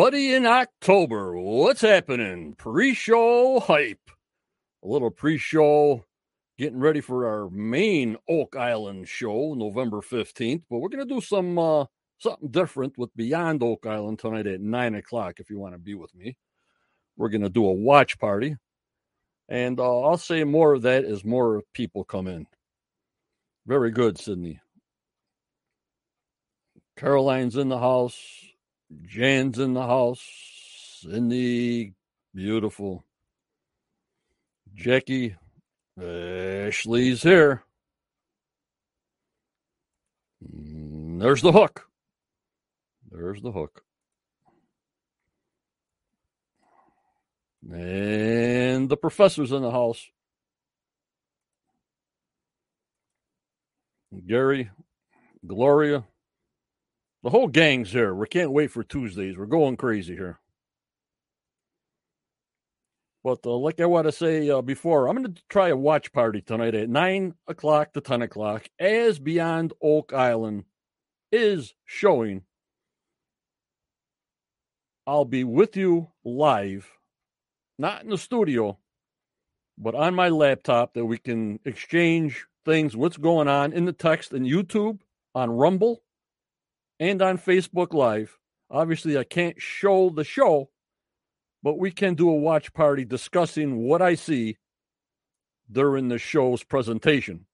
Everybody in October. What's happening? Pre show hype. A little pre show getting ready for our main Oak Island show, November 15th. But we're going to do some uh, something different with Beyond Oak Island tonight at 9 o'clock if you want to be with me. We're going to do a watch party. And uh, I'll say more of that as more people come in. Very good, Sydney. Caroline's in the house. Jan's in the house. Cindy, beautiful. Jackie, Ashley's here. There's the hook. There's the hook. And the professor's in the house. Gary, Gloria, the whole gang's here. We can't wait for Tuesdays. We're going crazy here. But uh, like I want to say uh, before, I'm going to try a watch party tonight at 9 o'clock to 10 o'clock as Beyond Oak Island is showing. I'll be with you live, not in the studio, but on my laptop that we can exchange things, what's going on in the text and YouTube, on Rumble, and on Facebook Live. Obviously, I can't show the show, but we can do a watch party discussing what I see during the show's presentation.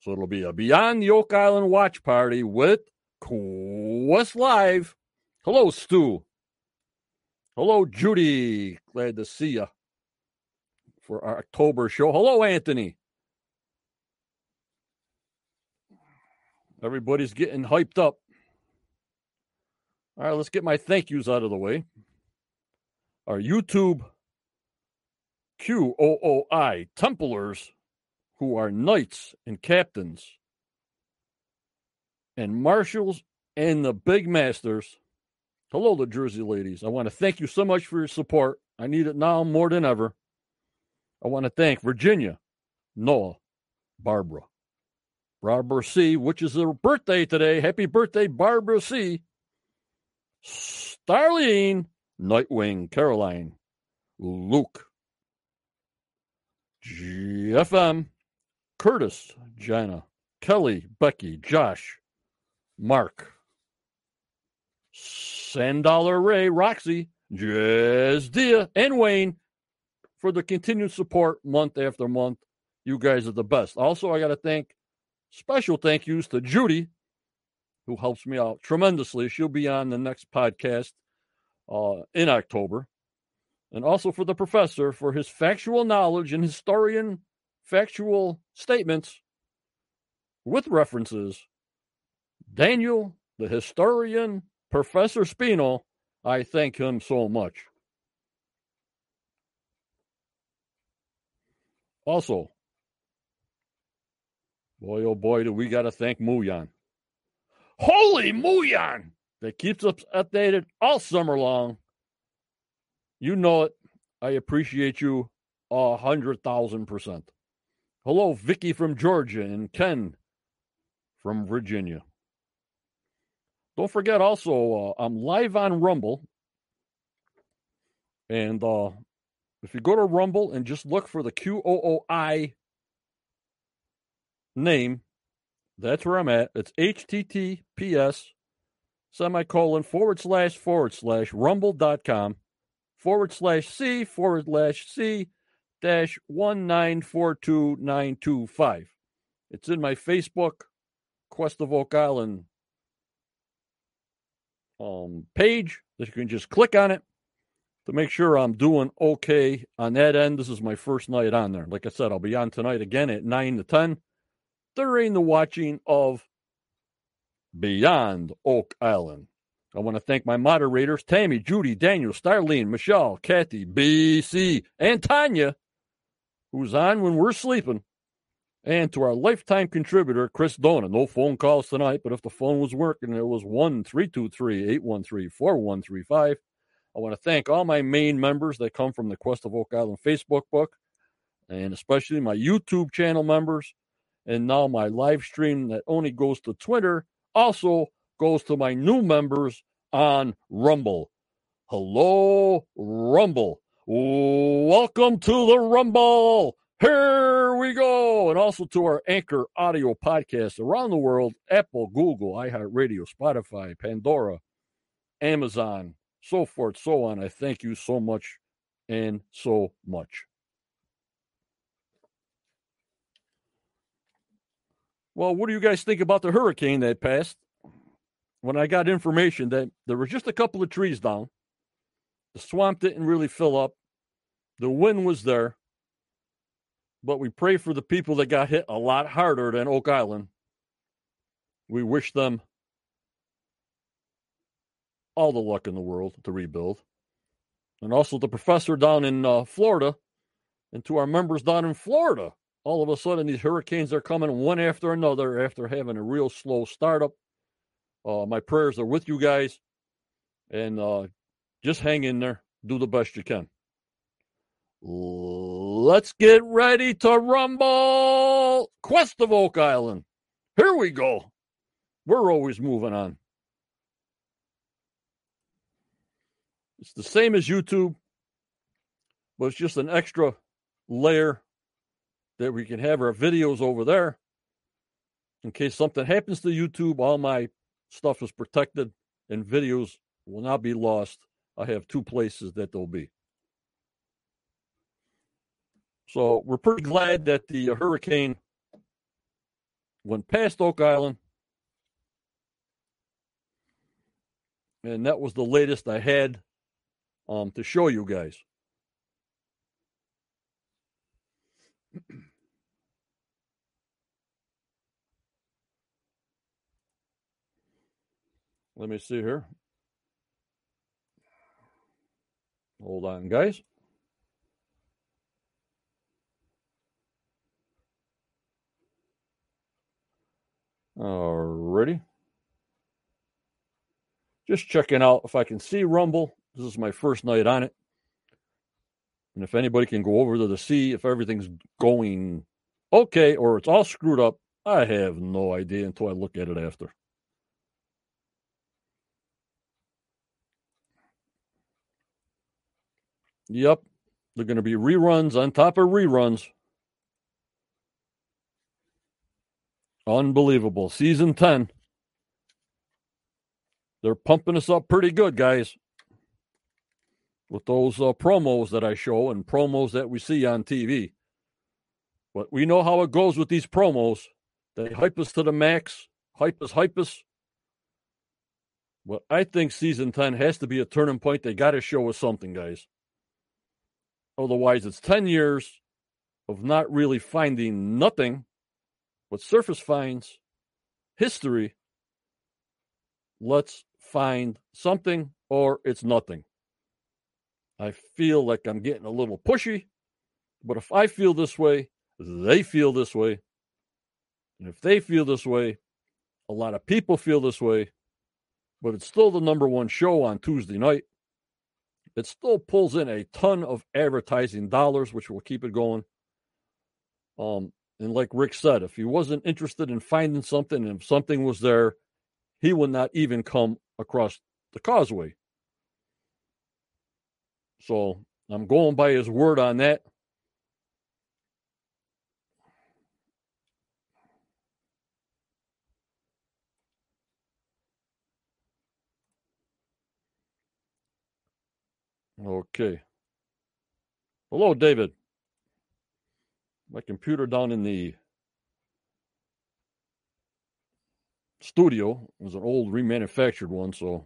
So it'll be a Beyond the Oak Island watch party with Quest Live. Hello, Stu. Hello, Judy. Glad to see you for our October show. Hello, Anthony. Everybody's getting hyped up. All right, let's get my thank yous out of the way. Our YouTube QOOI Templars, who are knights and captains, and marshals and the big masters. Hello, the Jersey ladies. I want to thank you so much for your support. I need it now more than ever. I want to thank Virginia, Noah, Barbara, Barbara C., which is her birthday today. Happy birthday, Barbara C. Starlene, Nightwing, Caroline, Luke, GFM, Curtis, Jana, Kelly, Becky, Josh, Mark, Sandollar Ray, Roxy, Jazz Dia, and Wayne for the continued support month after month. You guys are the best. Also, I got to thank special thank yous to Judy, who helps me out tremendously. She'll be on the next podcast uh, in October. And also for the professor for his factual knowledge and historian factual statements with references. Daniel, the historian, Professor Spino, I thank him so much. Also, boy, oh boy, do we got to thank Muyan. Holy Muyan! That keeps us updated all summer long. You know it. I appreciate you a hundred thousand percent. Hello, Vicky from Georgia and Ken from Virginia. Don't forget also, uh, I'm live on Rumble. And uh, if you go to Rumble and just look for the QOOI name, that's where I'm at. It's HTTPS semicolon forward slash forward slash rumble.com forward slash C forward slash C dash one nine four two nine two five. It's in my Facebook Quest of Oak Island um, page that you can just click on it to make sure I'm doing okay on that end. This is my first night on there. Like I said, I'll be on tonight again at 9 to 10 during the watching of Beyond Oak Island. I want to thank my moderators Tammy, Judy, Daniel, Starlene, Michelle, Kathy, BC, and Tanya, who's on when we're sleeping, and to our lifetime contributor, Chris Dona. No phone calls tonight, but if the phone was working, it was 1 323 813 4135. I want to thank all my main members that come from the Quest of Oak Island Facebook book, and especially my YouTube channel members, and now my live stream that only goes to Twitter also goes to my new members on Rumble. Hello, Rumble. Welcome to the Rumble. Here we go. And also to our Anchor audio podcast around the world Apple, Google, iHeartRadio, Spotify, Pandora, Amazon, so forth, so on. I thank you so much and so much. Well, what do you guys think about the hurricane that passed? When I got information that there were just a couple of trees down, the swamp didn't really fill up, the wind was there, but we pray for the people that got hit a lot harder than Oak Island. We wish them all the luck in the world to rebuild. And also the professor down in uh, Florida and to our members down in Florida. All of a sudden, these hurricanes are coming one after another after having a real slow startup. Uh, my prayers are with you guys. And uh, just hang in there. Do the best you can. Let's get ready to rumble. Quest of Oak Island. Here we go. We're always moving on. It's the same as YouTube, but it's just an extra layer that we can have our videos over there. In case something happens to YouTube, all my stuff is protected and videos will not be lost. I have two places that they'll be. So we're pretty glad that the hurricane went past Oak Island. And that was the latest I had um, to show you guys. Let me see here. Hold on, guys. Alrighty. Just checking out if I can see Rumble. This is my first night on it. And if anybody can go over there to see if everything's going okay or it's all screwed up, I have no idea until I look at it after. Yep, they're going to be reruns on top of reruns. Unbelievable. Season 10. They're pumping us up pretty good, guys with those uh, promos that I show and promos that we see on TV. But we know how it goes with these promos. They hype us to the max, hype us, hype us. But I think season 10 has to be a turning point. They got to show us something, guys. Otherwise, it's 10 years of not really finding nothing but surface finds, history. Let's find something or it's nothing. I feel like I'm getting a little pushy, but if I feel this way, they feel this way. And if they feel this way, a lot of people feel this way, but it's still the number one show on Tuesday night. It still pulls in a ton of advertising dollars, which will keep it going. Um, and like Rick said, if he wasn't interested in finding something and if something was there, he would not even come across the causeway. So I'm going by his word on that. Okay. Hello, David. My computer down in the studio was an old remanufactured one, so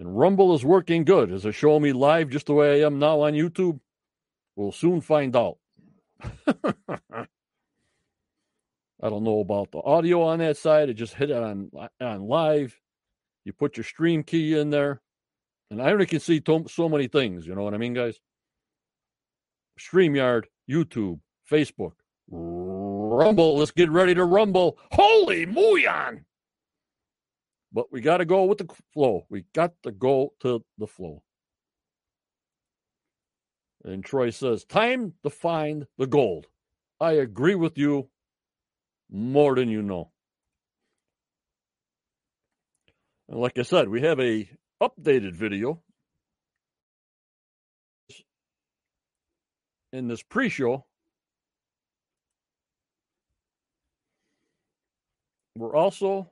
and Rumble is working good. Is it showing me live just the way I am now on YouTube? We'll soon find out. I don't know about the audio on that side. It just hit it on on live. You put your stream key in there, and I only can see to- so many things. You know what I mean, guys? StreamYard, YouTube, Facebook, Rumble. Let's get ready to rumble. Holy Muyan! But we got to go with the flow. We got to go to the flow. And Troy says, time to find the gold. I agree with you more than you know. And like I said, we have a updated video in this pre-show. We're also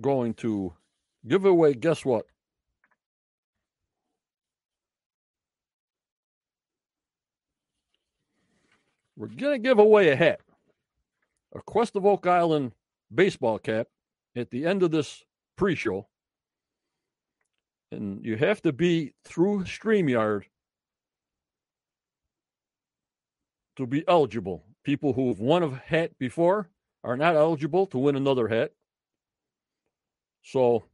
going to give away, guess what? We're going to give away a hat, a Quest of Oak Island baseball cap at the end of this pre show. And you have to be through StreamYard to be eligible. People who have won a hat before are not eligible to win another hat. So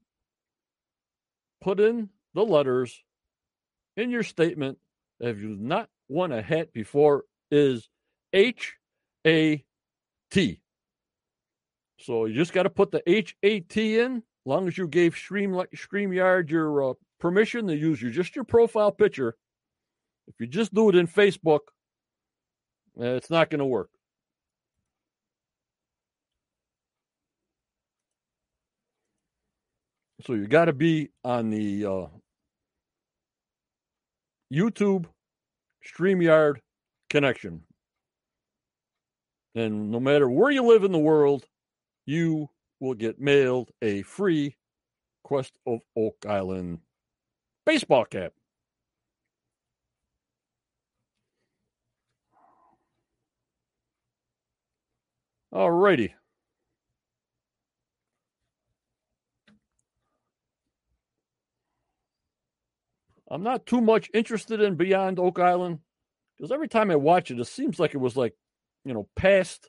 put in the letters in your statement if you've not won a hat before is H A T. So you just got to put the H A T in. Long as you gave Stream like StreamYard your uh, permission to use your just your profile picture. If you just do it in Facebook, uh, it's not going to work. So you got to be on the uh, YouTube StreamYard connection. And no matter where you live in the world, you will get mailed a free Quest of Oak Island baseball cap. All righty. I'm not too much interested in Beyond Oak Island because every time I watch it, it seems like it was like you know, past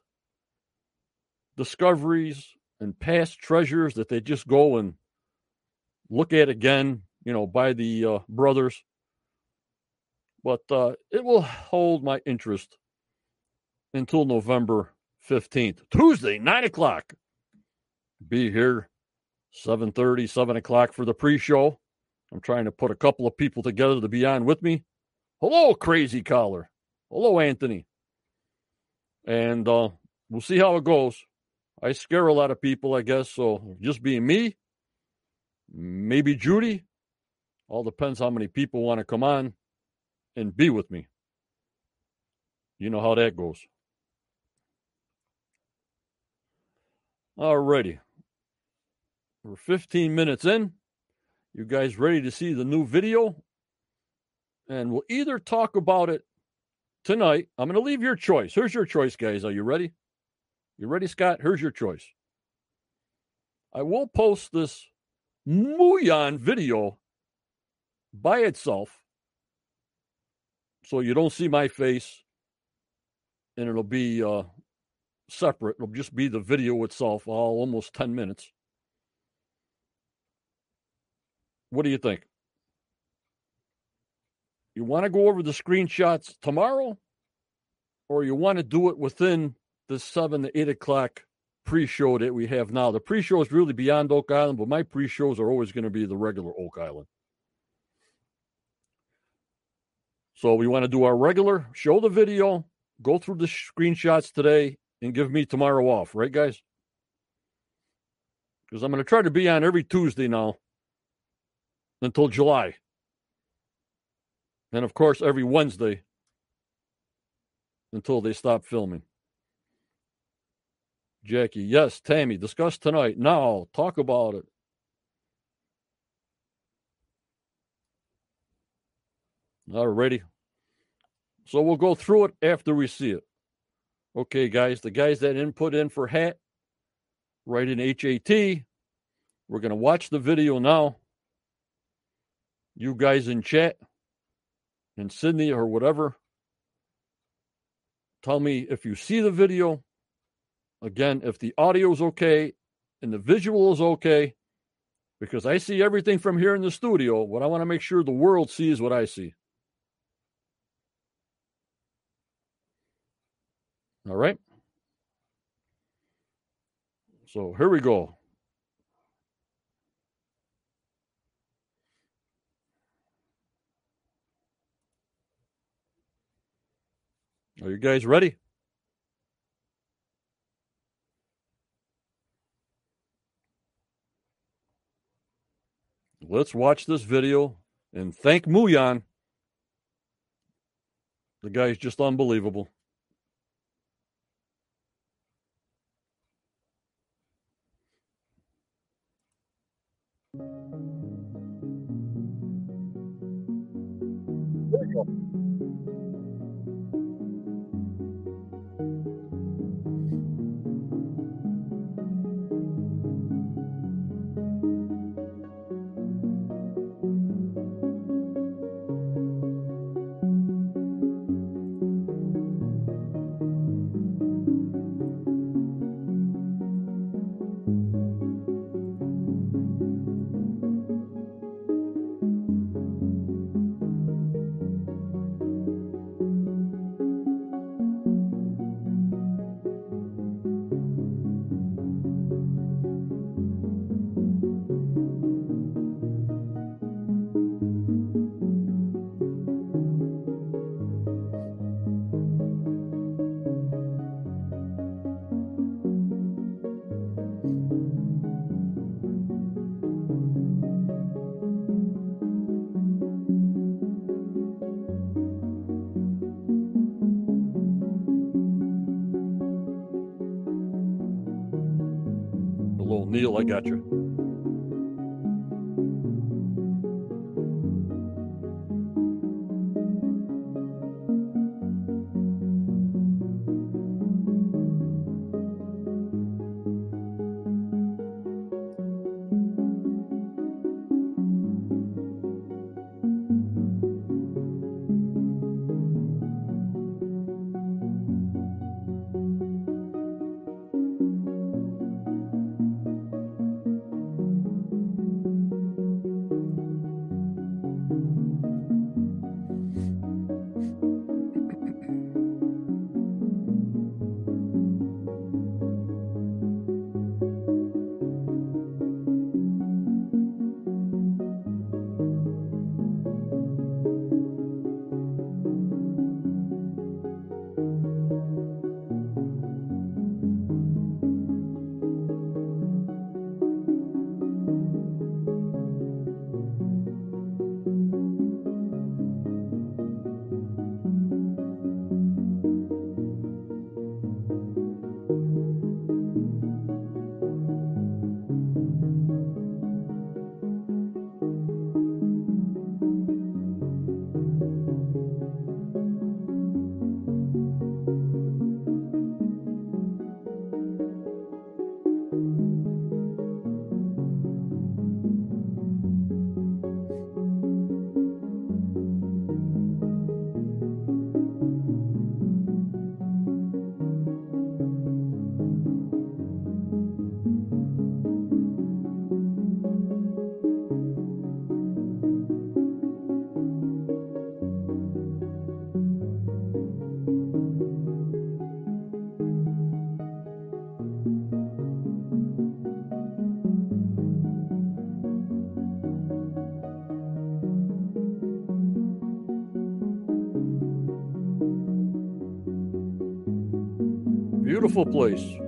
discoveries and past treasures that they just go and look at again, you know, by the uh, brothers. But uh, it will hold my interest until November 15th, Tuesday, 9 o'clock. Be here 7.30, 7 o'clock for the pre-show. I'm trying to put a couple of people together to be on with me. Hello, crazy caller. Hello, Anthony and uh, we'll see how it goes. I scare a lot of people, I guess. So just being me, maybe Judy, all depends how many people want to come on and be with me. You know how that goes. All righty. We're 15 minutes in. You guys ready to see the new video? And we'll either talk about it tonight, I'm going to leave your choice. Here's your choice, guys. Are you ready? You ready, Scott? Here's your choice. I will post this Muon video by itself so you don't see my face and it'll be uh, separate. It'll just be the video itself, all almost 10 minutes. What do you think? You want to go over the screenshots tomorrow, or you want to do it within the seven to eight o'clock pre-show that we have now. The pre-show is really beyond Oak Island, but my pre-shows are always going to be the regular Oak Island. So we want to do our regular, show the video, go through the screenshots today, and give me tomorrow off, right, guys? Because I'm going to try to be on every Tuesday now until July. And of course, every Wednesday until they stop filming. Jackie, yes, Tammy, discuss tonight. Now, talk about it. All righty. So we'll go through it after we see it. Okay, guys, the guys that input in for hat, write in HAT. We're going to watch the video now. You guys in chat, in Sydney or whatever. Tell me if you see the video. Again, if the audio is okay and the visual is okay, because I see everything from here in the studio. What I want to make sure the world sees what I see. All right. So here we go. Are you guys ready? Let's watch this video and thank Muyan. The guy's just unbelievable. There you go. I got you. Beautiful place.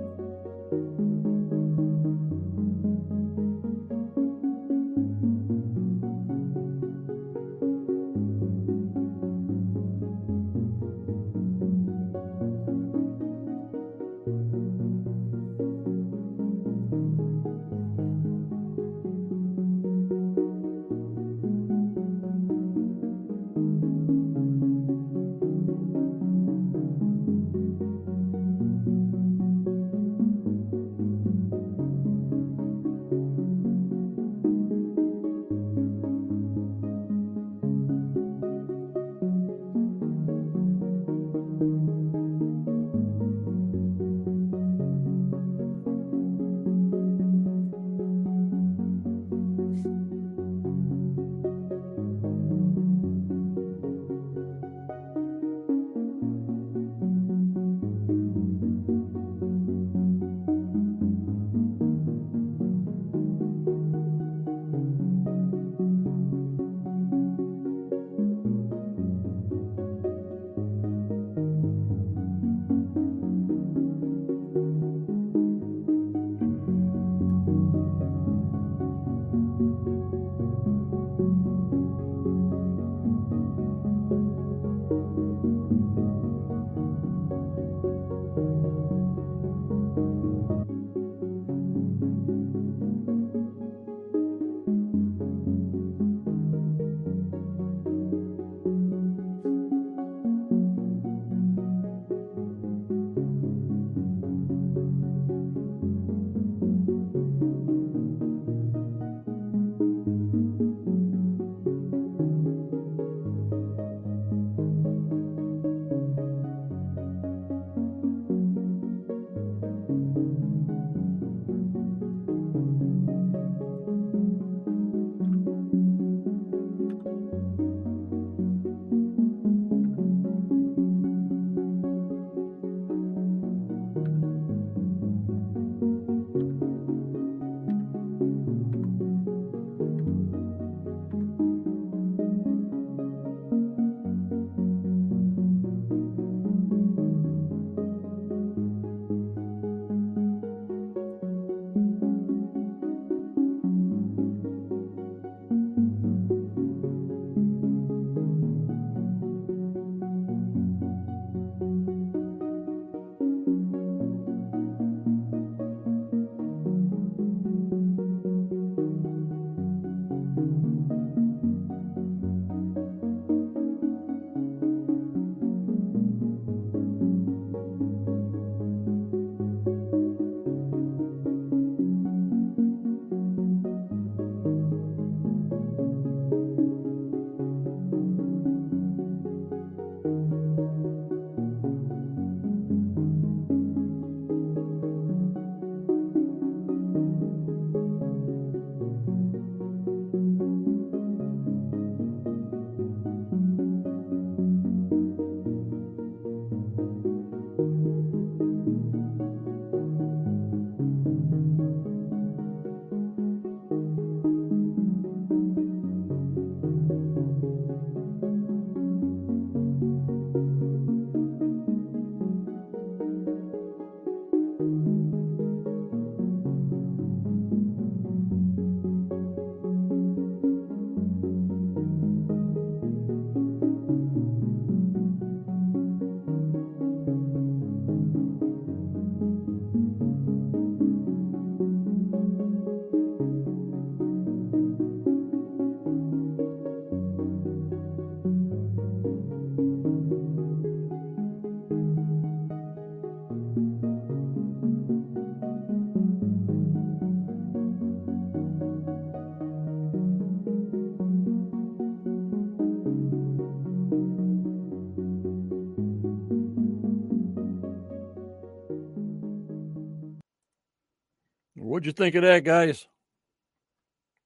What'd you think of that, guys?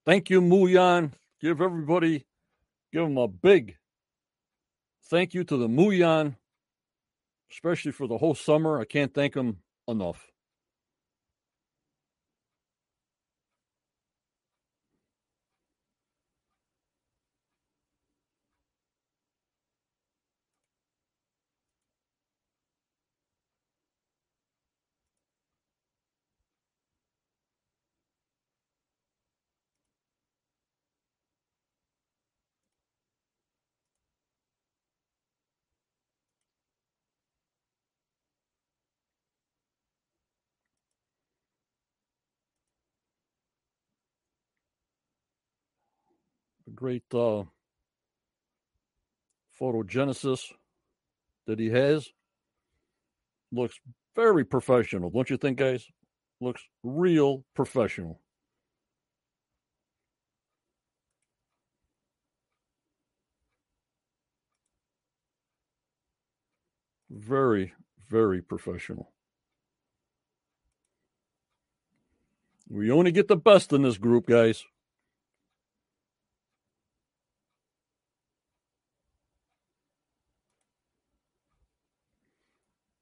Thank you, Muyan. Give everybody, give them a big thank you to the Muyan, especially for the whole summer. I can't thank them enough. Great uh, photogenesis that he has. Looks very professional, don't you think, guys? Looks real professional. Very, very professional. We only get the best in this group, guys.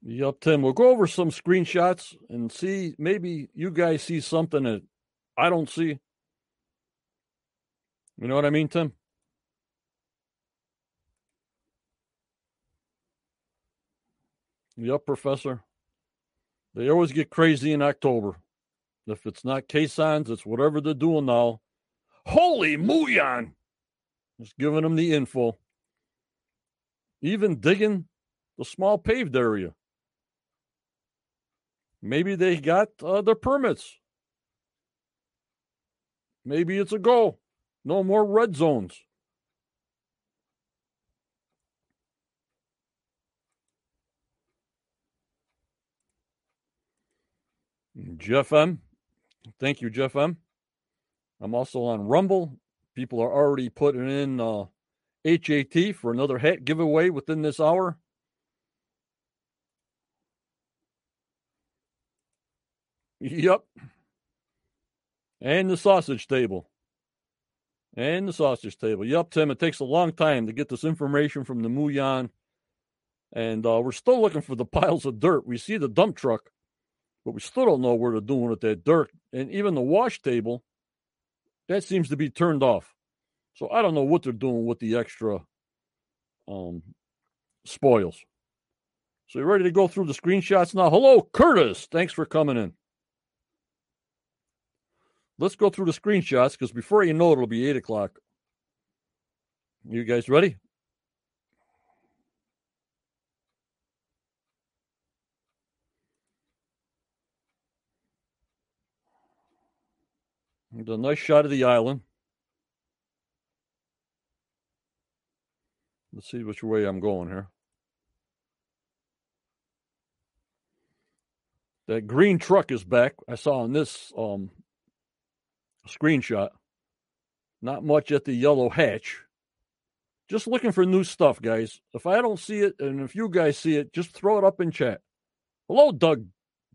Yup, Tim. We'll go over some screenshots and see maybe you guys see something that I don't see. You know what I mean, Tim? Yep, Professor. They always get crazy in October. If it's not caissons, it's whatever they're doing now. Holy Muyan! Just giving them the info. Even digging the small paved area. Maybe they got uh, their permits. Maybe it's a go. No more red zones. Jeff M. Thank you, Jeff M. I'm also on Rumble. People are already putting in uh, HAT for another hat giveaway within this hour. Yep. And the sausage table. And the sausage table. Yep, Tim, it takes a long time to get this information from the Muyan. And uh, we're still looking for the piles of dirt. We see the dump truck, but we still don't know where they're doing with that dirt. And even the wash table, that seems to be turned off. So I don't know what they're doing with the extra um, spoils. So you ready to go through the screenshots now? Hello, Curtis. Thanks for coming in let's go through the screenshots because before you know it, it'll be eight o'clock. You guys ready? a nice shot of the island. Let's see which way I'm going here. That green truck is back. I saw on this um, screenshot. Not much at the yellow hatch. Just looking for new stuff, guys. If I don't see it, and if you guys see it, just throw it up in chat. Hello, Doug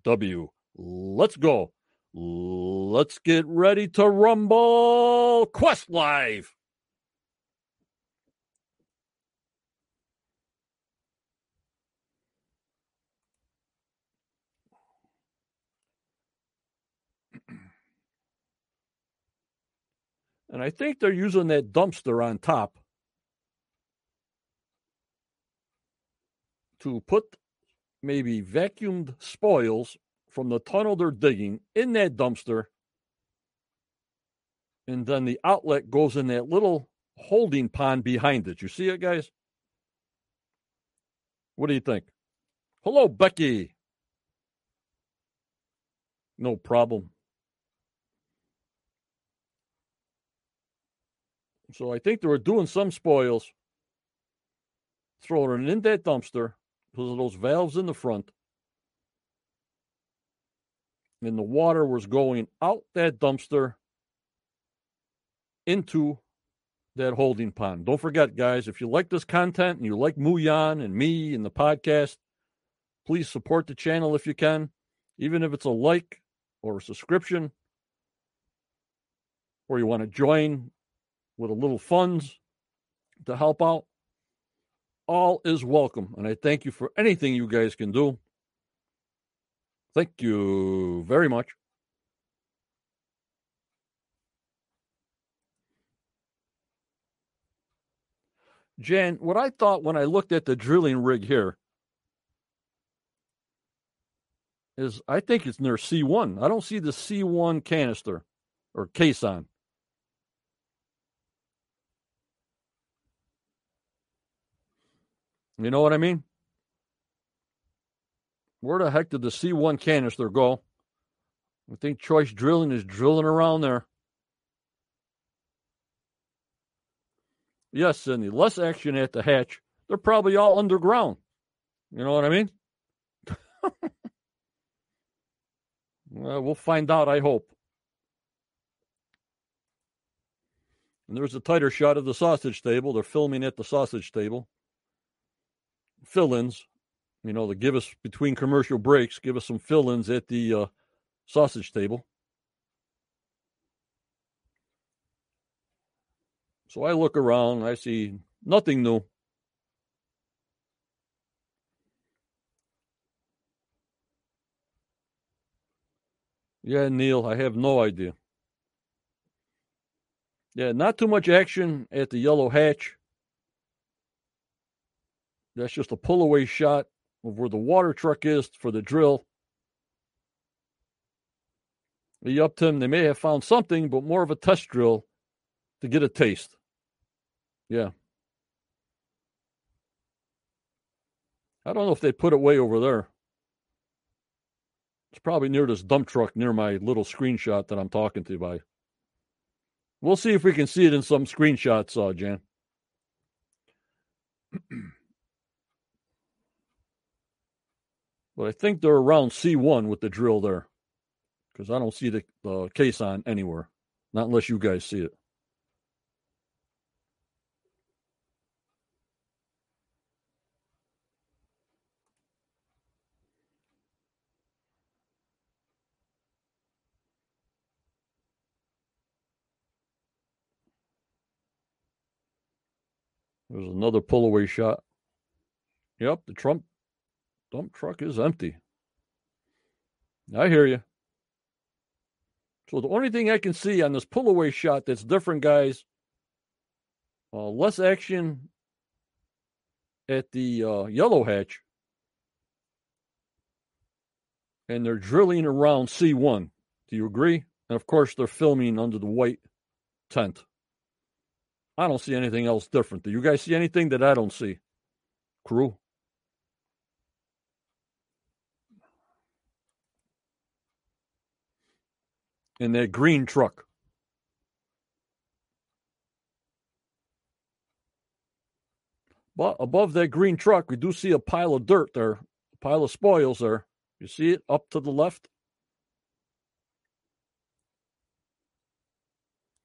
W. Let's go. Let's get ready to rumble. Quest Live. And I think they're using that dumpster on top to put maybe vacuumed spoils from the tunnel they're digging in that dumpster. And then the outlet goes in that little holding pond behind it. You see it, guys? What do you think? Hello, Becky. No problem. So I think they were doing some spoils, throwing it in that dumpster because of those valves in the front. And the water was going out that dumpster into that holding pond. Don't forget, guys, if you like this content and you like Muyan and me and the podcast, please support the channel if you can, even if it's a like or a subscription or you want to join with a little funds to help out, all is welcome. And I thank you for anything you guys can do. Thank you very much. Jan, what I thought when I looked at the drilling rig here is I think it's near C1. I don't see the C1 canister or case You know what I mean? Where the heck did the C1 canister go? I think Choice Drilling is drilling around there. Yes, Cindy, less action at the hatch. They're probably all underground. You know what I mean? well, we'll find out, I hope. And there's a tighter shot of the sausage table. They're filming at the sausage table. Fill ins, you know, to give us between commercial breaks, give us some fill ins at the uh, sausage table. So I look around, I see nothing new. Yeah, Neil, I have no idea. Yeah, not too much action at the yellow hatch. That's just a pull away shot of where the water truck is for the drill. The up to them, they may have found something, but more of a test drill to get a taste. Yeah. I don't know if they put it way over there. It's probably near this dump truck near my little screenshot that I'm talking to by. We'll see if we can see it in some screenshots, uh, Jan. but I think they're around C1 with the drill there because I don't see the on anywhere, not unless you guys see it. There's another pull away shot. Yep, the Trump dump truck is empty. I hear you. So the only thing I can see on this pull away shot that's different, guys, uh, less action at the uh, yellow hatch, and they're drilling around C1. Do you agree? And of course, they're filming under the white tent. I don't see anything else different. Do you guys see anything that I don't see? Crew? In that green truck. But above that green truck, we do see a pile of dirt there, a pile of spoils there. You see it up to the left?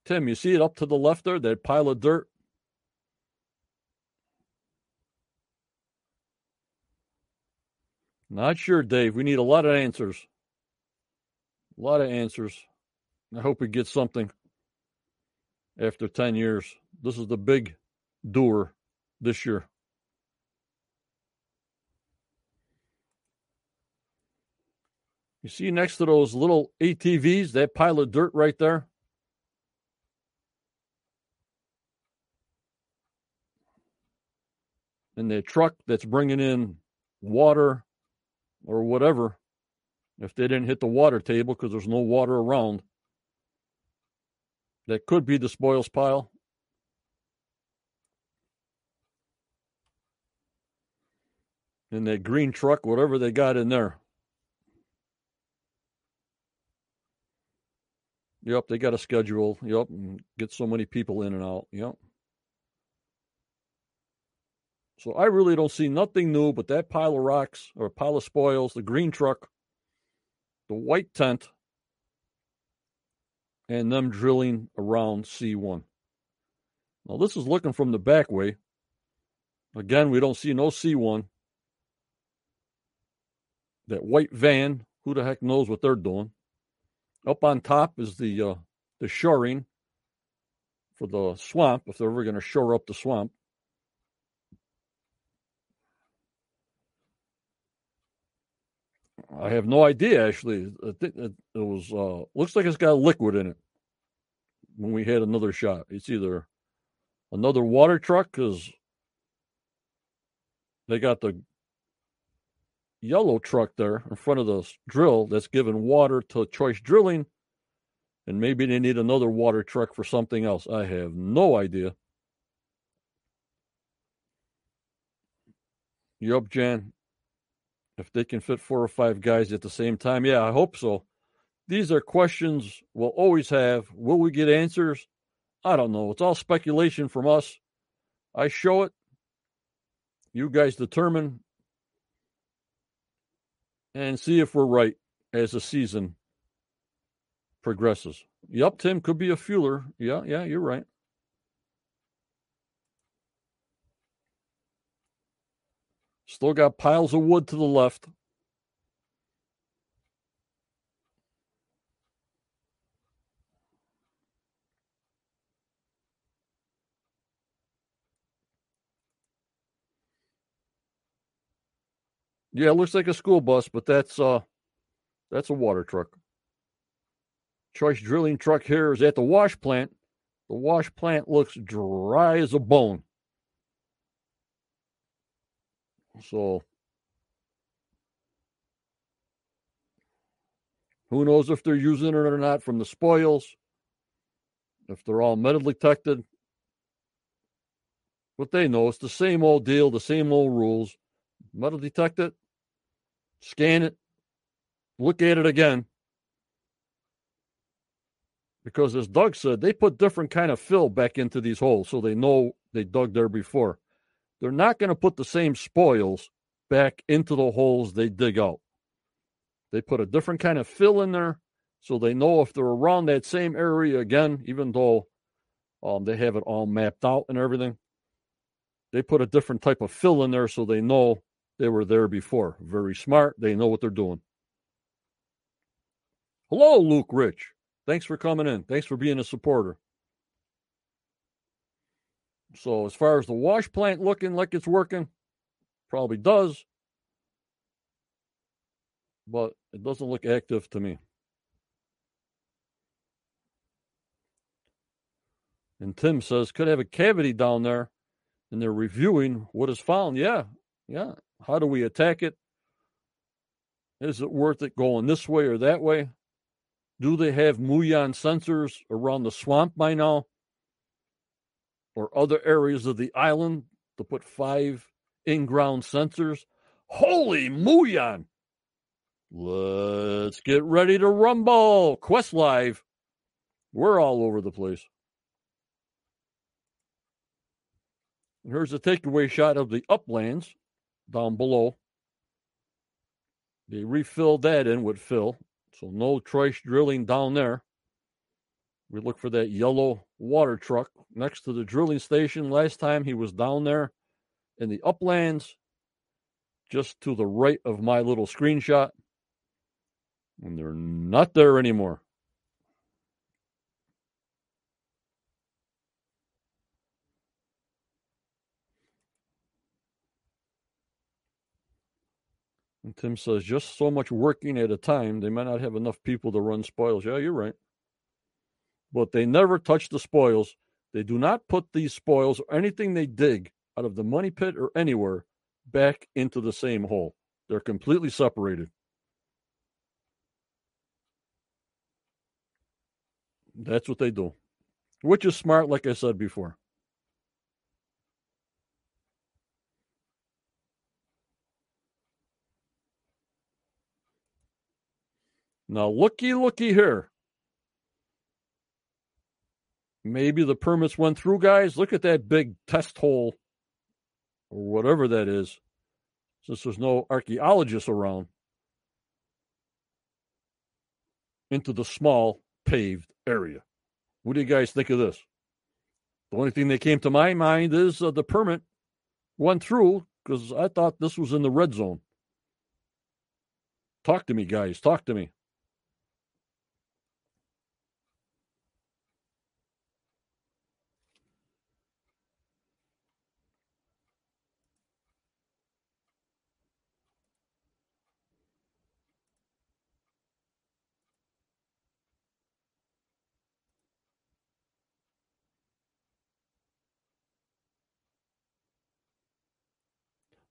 Tim, you see it up to the left there, that pile of dirt? Not sure, Dave. We need a lot of answers. A lot of answers. I hope we get something after 10 years. This is the big doer this year. You see next to those little ATVs, that pile of dirt right there? and the truck that's bringing in water or whatever, if they didn't hit the water table because there's no water around, that could be the spoils pile. And that green truck, whatever they got in there. Yep, they got a schedule. Yep, and get so many people in and out. Yep. So I really don't see nothing new but that pile of rocks or pile of spoils, the green truck, the white tent, and them drilling around C1. Now this is looking from the back way. Again, we don't see no C1. That white van, who the heck knows what they're doing. Up on top is the uh, the shoring. for the swamp if they're ever going to shore up the swamp. I have no idea. Actually, I think it, was uh, looks like it's got liquid in it. When we had another shot, it's either another water truck because they got the yellow truck there in front of the drill that's giving water to choice drilling and maybe they need another water truck for something else i have no idea yup jan if they can fit four or five guys at the same time? Yeah i hope so. These are questions we'll always have. Will we get answers? I don't know. It's all speculation from us. I show it. You guys determine. And see if we're right as the season progresses. Yep, Tim could be a fueler. Yeah, yeah, you're right. Still got piles of wood to the left. Yeah, looks like a school bus, but that's uh that's a water truck. Choice drilling truck here is at the wash plant. The wash plant looks dry as a bone. So who knows if they're using it or not from the spoils, if they're all metal detected. But they know it's the same old deal, the same old rules. Metal detect it, scan it, look at it again. Because as Doug said, they put different kind of fill back into these holes so they know they dug there before. They're not going to put the same spoils back into the holes they dig out. They put a different kind of fill in there so they know if they're around that same area again, even though um, they have it all mapped out and everything. They put a different type of fill in there so they know they were there before. Very smart. They know what they're doing. Hello, Luke Rich. Thanks for coming in. Thanks for being a supporter. So, as far as the wash plant looking like it's working, probably does, but it doesn't look active to me. And Tim says, could have a cavity down there, and they're reviewing what is found. Yeah, yeah. How do we attack it? Is it worth it going this way or that way? Do they have Muon sensors around the swamp by now? Or other areas of the island to put five in ground sensors? Holy Muon! Let's get ready to rumble. Quest Live. We're all over the place. Here's a takeaway shot of the uplands down below. They refilled that in with fill, so no trace drilling down there. We look for that yellow water truck next to the drilling station. Last time he was down there in the uplands, just to the right of my little screenshot. And they're not there anymore. And Tim says, just so much working at a time, they might not have enough people to run spoils. Yeah, you're right. But they never touch the spoils. They do not put these spoils or anything they dig out of the money pit or anywhere back into the same hole. They're completely separated. That's what they do, which is smart, like I said before. Now, looky, looky here. Maybe the permits went through, guys. Look at that big test hole or whatever that is, since there's no archaeologists around, into the small paved area. What do you guys think of this? The only thing that came to my mind is uh, the permit went through because I thought this was in the red zone. Talk to me, guys. Talk to me.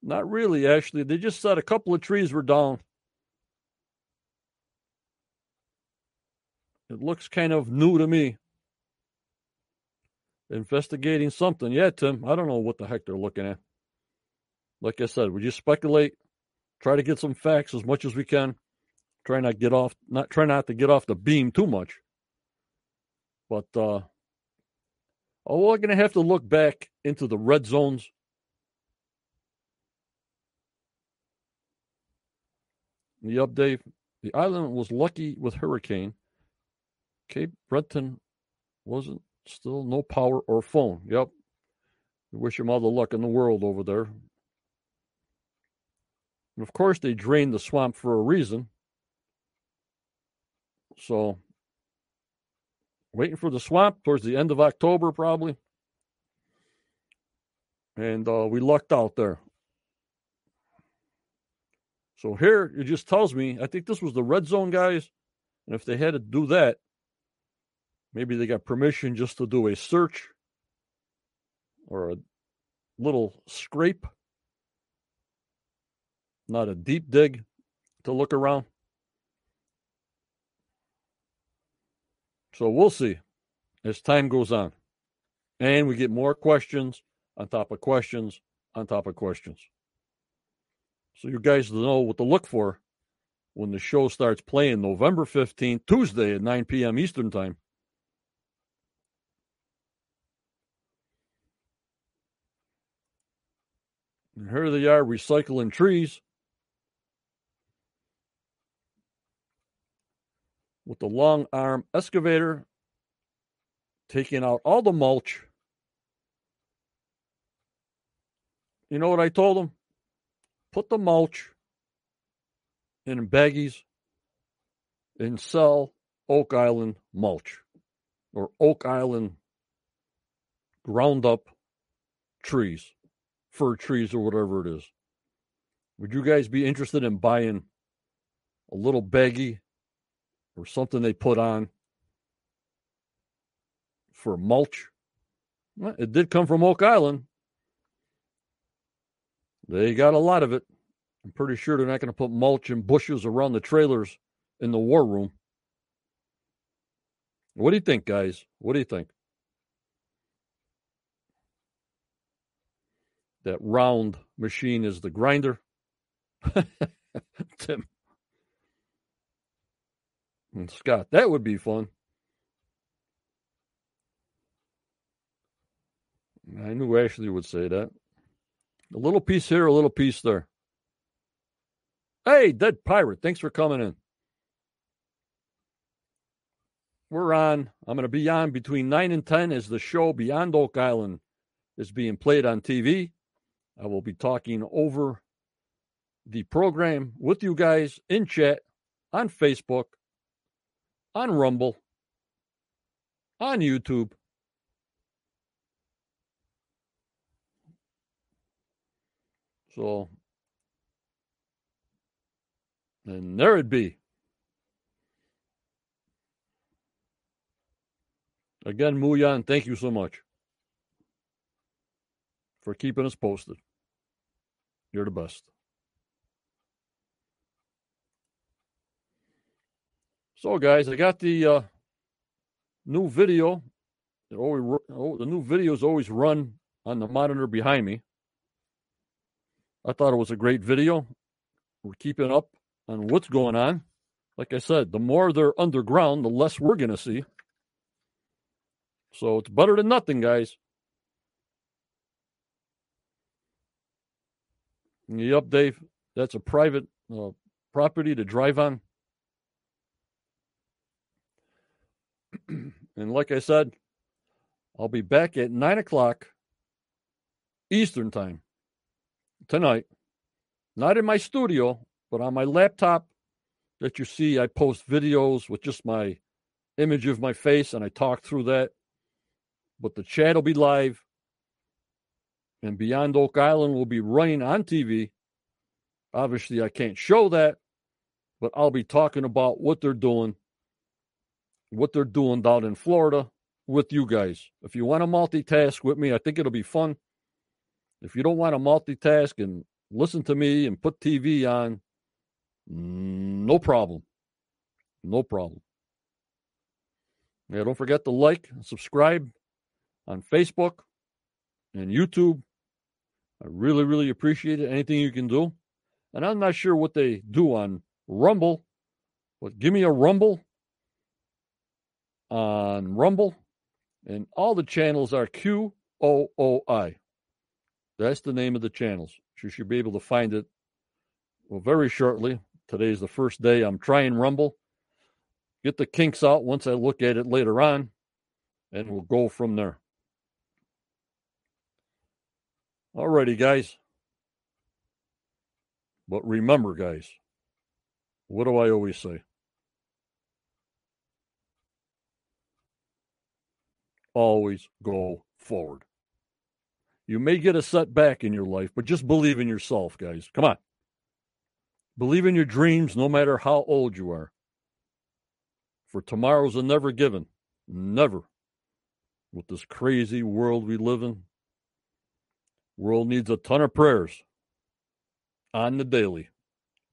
Not really, actually. They just said a couple of trees were down. It looks kind of new to me. Investigating something. Yeah, Tim, I don't know what the heck they're looking at. Like I said, we just speculate, try to get some facts as much as we can. Try not get off not try not to get off the beam too much. But uh oh we're gonna have to look back into the red zones. The update the island was lucky with hurricane. Cape Breton wasn't still no power or phone. Yep. We wish him all the luck in the world over there. And of course, they drained the swamp for a reason. So, waiting for the swamp towards the end of October, probably. And uh, we lucked out there. So here it just tells me, I think this was the red zone guys. And if they had to do that, maybe they got permission just to do a search or a little scrape, not a deep dig to look around. So we'll see as time goes on. And we get more questions on top of questions on top of questions. So you guys know what to look for when the show starts playing November 15th, Tuesday at 9 p.m. Eastern Time. And here they are recycling trees with the long arm excavator, taking out all the mulch. You know what I told them? Put the mulch in baggies and sell Oak Island mulch or Oak Island ground up trees, fir trees, or whatever it is. Would you guys be interested in buying a little baggie or something they put on for mulch. Well, it did come from Oak Island. They got a lot of it. I'm pretty sure they're not going to put mulch and bushes around the trailers in the war room. What do you think, guys? What do you think? That round machine is the grinder. Tim. And Scott, that would be fun. I knew Ashley would say that. A little piece here, a little piece there. Hey, Dead Pirate, thanks for coming in. We're on. I'm going to be on between 9 and 10 as the show Beyond Oak Island is being played on TV. I will be talking over the program with you guys in chat on Facebook, on Rumble, on YouTube. So, and there it be. Again, Muyan, thank you so much for keeping us posted. You're the best. So, guys, I got the uh, new video. Always, oh, the new videos always run on the monitor behind me. I thought it was a great video. We're keeping up on what's going on. Like I said, the more they're underground, the less we're going to see. So it's better than nothing, guys. Yep, Dave. That's a private uh, property to drive on. and like I said, I'll be back at 9 o'clock Eastern Time tonight, not in my studio, but on my laptop that you see. I post videos with just my image of my face and I talk through that. But the chat will be live. And Beyond Oak Island will be running on TV. Obviously, I can't show that, but I'll be talking about what they're doing, what they're doing down in Florida with you guys. If you want to multitask with me, I think it'll be fun. If you don't want to multitask and listen to me and put TV on, no problem. No problem. Yeah, don't forget to like and subscribe on Facebook and YouTube. I really, really appreciate it. Anything you can do. And I'm not sure what they do on Rumble, but give me a Rumble on Rumble. And all the channels are Q O O I. That's the name of the channels. You should be able to find it well very shortly. Today's the first day I'm trying Rumble. Get the kinks out once I look at it later on, and we'll go from there. Alrighty, guys. But remember, guys, what do I always say? Always go forward. You may get a setback in your life, but just believe in yourself, guys. Come on. Believe in your dreams no matter how old you are. For tomorrow's a never given. Never. With this crazy world we live in, world needs a ton of prayers on the daily,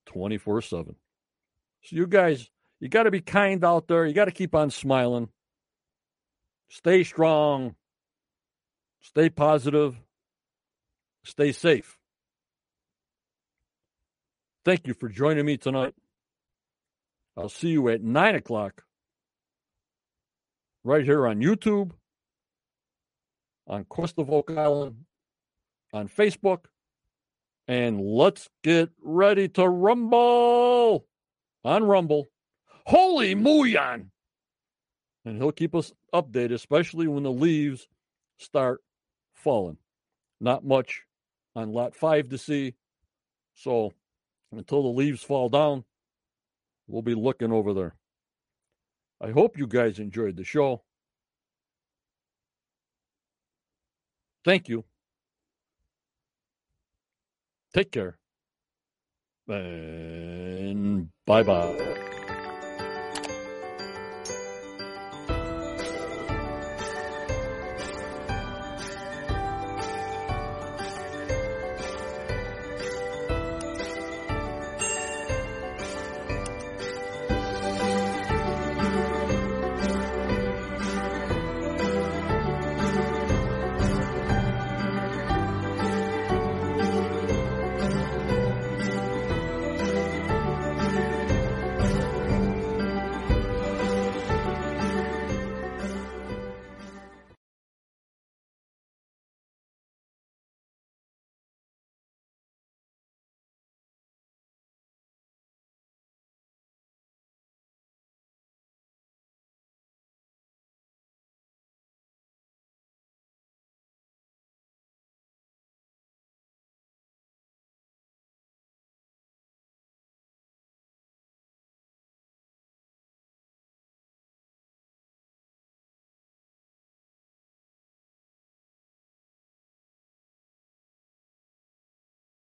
24 7. So, you guys, you got to be kind out there. You got to keep on smiling. Stay strong. Stay positive. Stay safe. Thank you for joining me tonight. I'll see you at 9 o'clock right here on YouTube, on Quest of Oak Island, on Facebook, and let's get ready to rumble on Rumble. Holy Muyan! And he'll keep us updated, especially when the leaves start falling. Not much on lot five to see. So until the leaves fall down, we'll be looking over there. I hope you guys enjoyed the show. Thank you. Take care. And bye bye.